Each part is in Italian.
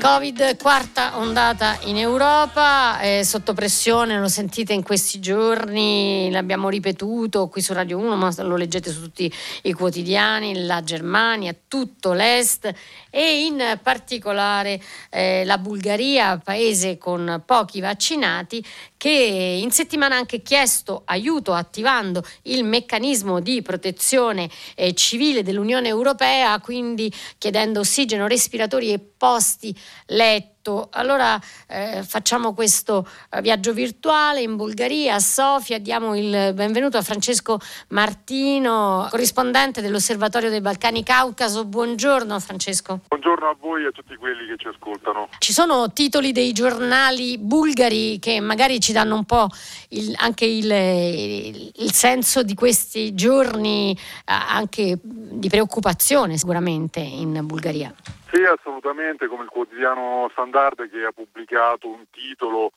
Covid, quarta ondata in Europa, è sotto pressione, lo sentite in questi giorni, l'abbiamo ripetuto qui su Radio 1, ma lo leggete su tutti i quotidiani, la Germania, tutto l'Est e in particolare eh, la Bulgaria, paese con pochi vaccinati, che in settimana ha anche chiesto aiuto attivando il meccanismo di protezione eh, civile dell'Unione Europea, quindi chiedendo ossigeno, respiratori e posti letto detto allora eh, facciamo questo eh, viaggio virtuale in Bulgaria, a Sofia, diamo il benvenuto a Francesco Martino, corrispondente dell'Osservatorio dei Balcani Caucaso. Buongiorno Francesco. Buongiorno a voi e a tutti quelli che ci ascoltano. Ci sono titoli dei giornali bulgari che magari ci danno un po' il, anche il, il, il, senso di questi giorni, eh, anche di preoccupazione sicuramente in Bulgaria. Sì, assolutamente, come il quotidiano Standard che ha pubblicato un titolo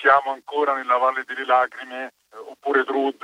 Siamo ancora nella Valle delle Lacrime, eh, oppure Trud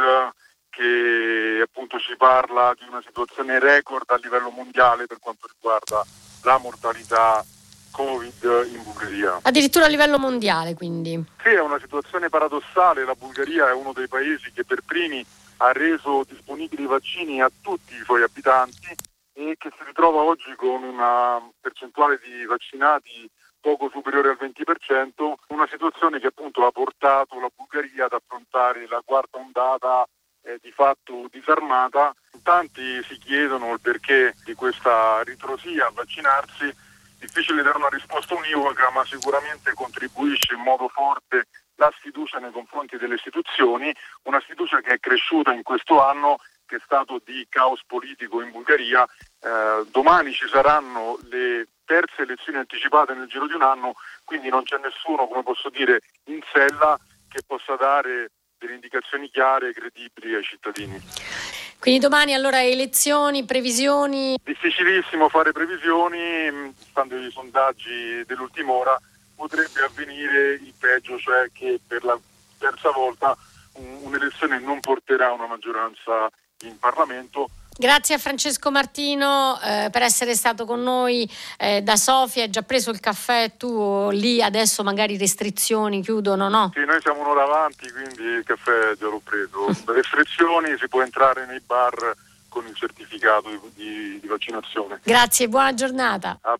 che appunto ci parla di una situazione record a livello mondiale per quanto riguarda la mortalità Covid in Bulgaria. Addirittura a livello mondiale quindi? Sì, è una situazione paradossale, la Bulgaria è uno dei paesi che per primi ha reso disponibili i vaccini a tutti i suoi abitanti e che si ritrova oggi con una percentuale di vaccinati poco superiore al 20%, una situazione che appunto ha portato la Bulgaria ad affrontare la quarta ondata eh, di fatto disarmata. Tanti si chiedono il perché di questa ritrosia a vaccinarsi, difficile dare una risposta univoca, ma sicuramente contribuisce in modo forte la sfiducia nei confronti delle istituzioni, una sfiducia che è cresciuta in questo anno che è stato di caos politico in Bulgaria. Eh, domani ci saranno le terze elezioni anticipate nel giro di un anno, quindi non c'è nessuno, come posso dire, in sella che possa dare delle indicazioni chiare e credibili ai cittadini. Quindi domani allora elezioni, previsioni? Difficilissimo fare previsioni, stando ai sondaggi dell'ultima ora potrebbe avvenire il peggio, cioè che per la terza volta un'elezione non porterà una maggioranza in Parlamento. Grazie a Francesco Martino eh, per essere stato con noi eh, da Sofia. Hai già preso il caffè tu lì adesso magari restrizioni chiudono, no? Sì, noi siamo un'ora avanti, quindi il caffè già l'ho preso. restrizioni si può entrare nei bar con il certificato di, di, di vaccinazione. Grazie, buona giornata. A